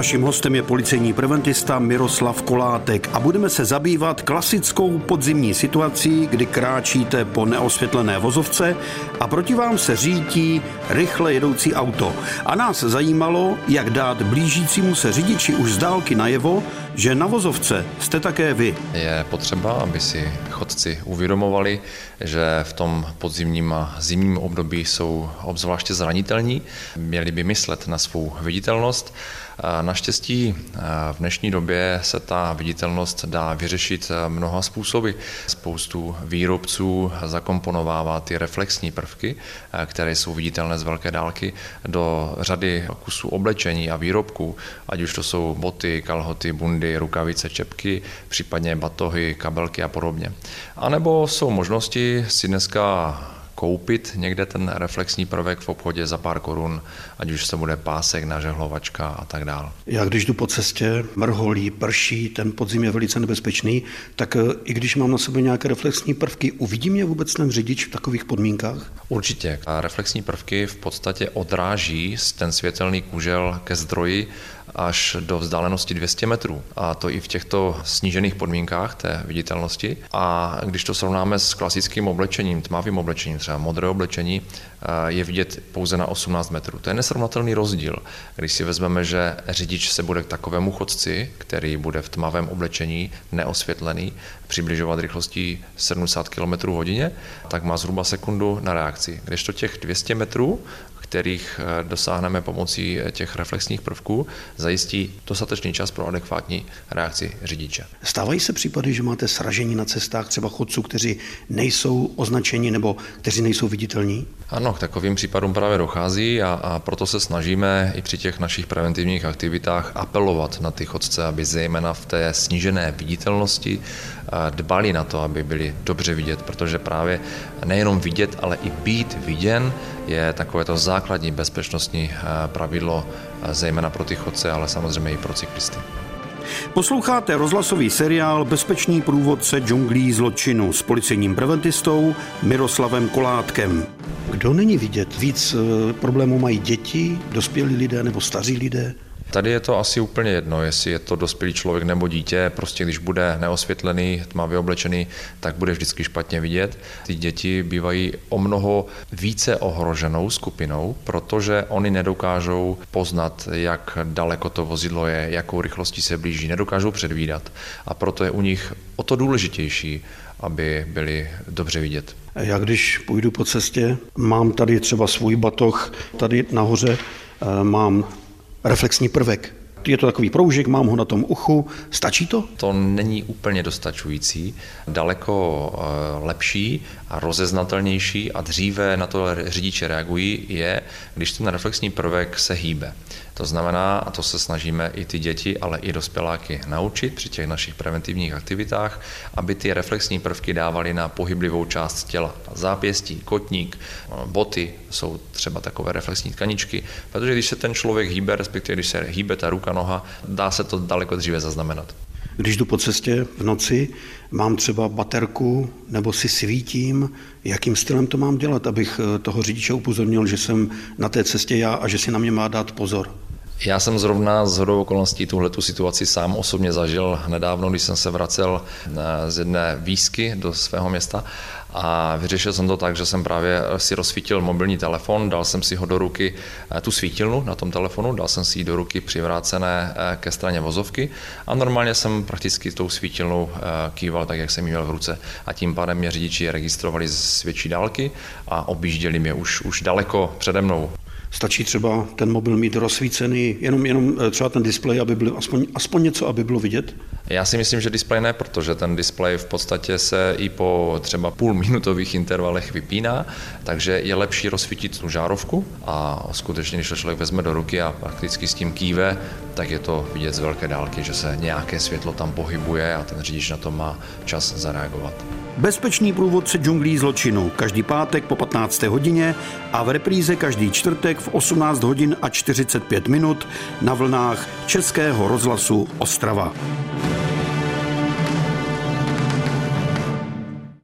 Naším hostem je policejní preventista Miroslav Kolátek a budeme se zabývat klasickou podzimní situací, kdy kráčíte po neosvětlené vozovce a proti vám se řítí rychle jedoucí auto. A nás zajímalo, jak dát blížícímu se řidiči už z dálky najevo, že na vozovce jste také vy. Je potřeba, aby si chodci uvědomovali, že v tom podzimním a zimním období jsou obzvláště zranitelní. Měli by myslet na svou viditelnost Naštěstí v dnešní době se ta viditelnost dá vyřešit mnoha způsoby. Spoustu výrobců zakomponovává ty reflexní prvky, které jsou viditelné z velké dálky, do řady kusů oblečení a výrobků, ať už to jsou boty, kalhoty, bundy, rukavice, čepky, případně batohy, kabelky a podobně. A nebo jsou možnosti si dneska koupit někde ten reflexní prvek v obchodě za pár korun, ať už se bude pásek, nažehlovačka a tak dále. Já když jdu po cestě, mrholí, prší, ten podzim je velice nebezpečný, tak eh, i když mám na sobě nějaké reflexní prvky, uvidí mě vůbec ten řidič v takových podmínkách? Určitě. A reflexní prvky v podstatě odráží ten světelný kůžel ke zdroji až do vzdálenosti 200 metrů. A to i v těchto snížených podmínkách té viditelnosti. A když to srovnáme s klasickým oblečením, tmavým oblečením, třeba modré oblečení, eh, je vidět pouze na 18 metrů. To je nesrovnatelný rozdíl. Když si vezmeme, že řidič se bude k takovému chodci, který bude v tmavém oblečení, neosvětlený, přibližovat rychlostí 70 km hodině, tak má zhruba sekundu na reakci. to těch 200 metrů kterých eh, dosáhneme pomocí eh, těch reflexních prvků, zajistí dostatečný čas pro adekvátní reakci řidiče. Stávají se případy, že máte sražení na cestách třeba chodců, kteří nejsou označeni nebo kteří nejsou viditelní? Ano, k takovým případům právě dochází a, a proto se snažíme i při těch našich preventivních aktivitách apelovat na ty chodce, aby zejména v té snížené viditelnosti dbali na to, aby byli dobře vidět, protože právě nejenom vidět, ale i být viděn je takové to základní bezpečnostní pravidlo, zejména pro ty chodce, ale samozřejmě i pro cyklisty. Posloucháte rozhlasový seriál Bezpečný průvodce džunglí zločinu s policejním preventistou Miroslavem Kolátkem. Kdo není vidět? Víc e, problémů mají děti, dospělí lidé nebo staří lidé? Tady je to asi úplně jedno, jestli je to dospělý člověk nebo dítě, prostě když bude neosvětlený, tmavě oblečený, tak bude vždycky špatně vidět. Ty děti bývají o mnoho více ohroženou skupinou, protože oni nedokážou poznat, jak daleko to vozidlo je, jakou rychlostí se blíží, nedokážou předvídat. A proto je u nich o to důležitější, aby byli dobře vidět. Já když půjdu po cestě, mám tady třeba svůj batoh, tady nahoře eh, mám reflexní prvek. Je to takový proužek, mám ho na tom uchu. Stačí to? To není úplně dostačující. Daleko eh, lepší a rozeznatelnější a dříve na to řidiče reagují je, když ten reflexní prvek se hýbe. To znamená, a to se snažíme i ty děti, ale i dospěláky naučit při těch našich preventivních aktivitách, aby ty reflexní prvky dávaly na pohyblivou část těla. Zápěstí, kotník, boty jsou třeba takové reflexní tkaničky, protože když se ten člověk hýbe, respektive když se hýbe ta ruka, noha, dá se to daleko dříve zaznamenat. Když jdu po cestě v noci, mám třeba baterku nebo si svítím, jakým stylem to mám dělat, abych eh, toho řidiče upozornil, že jsem na té cestě já a že si na mě má dát pozor. Já jsem zrovna z hodou okolností tuhle tu situaci sám osobně zažil nedávno, když jsem se vracel eh, z jedné výzky do svého města a vyřešil jsem to tak, že jsem právě si rozsvítil mobilní telefon, dal jsem si ho do ruky eh, tu svítilnu na tom telefonu, dal jsem si ji do ruky přivrácené eh, ke straně vozovky a normálně jsem prakticky tou svítilnou kýval tak, jak jsem ji měl v ruce a tím pádem mě řidiči registrovali z větší dálky a objížděli mě už, už daleko přede mnou. Stačí třeba ten mobil mít rozsvícený, jenom, jenom eh, třeba ten displej, aby byl aspoň, aspoň něco, aby bylo vidět? Já si myslím, že displej ne, protože ten displej v podstatě se i po třeba půlminutových intervalech vypíná, takže je lepší rozsvítit tu žárovku a skutečně, když to člověk vezme do ruky a prakticky s tím kýve, tak je to vidět z velké dálky, že se nějaké světlo tam pohybuje a ten řidič na to má čas zareagovat. Bezpečný průvodce džunglí zločinu každý pátek po 15. hodině a v repríze každý čtvrtek v 18 hodin a 45 minut na vlnách Českého rozhlasu Ostrava.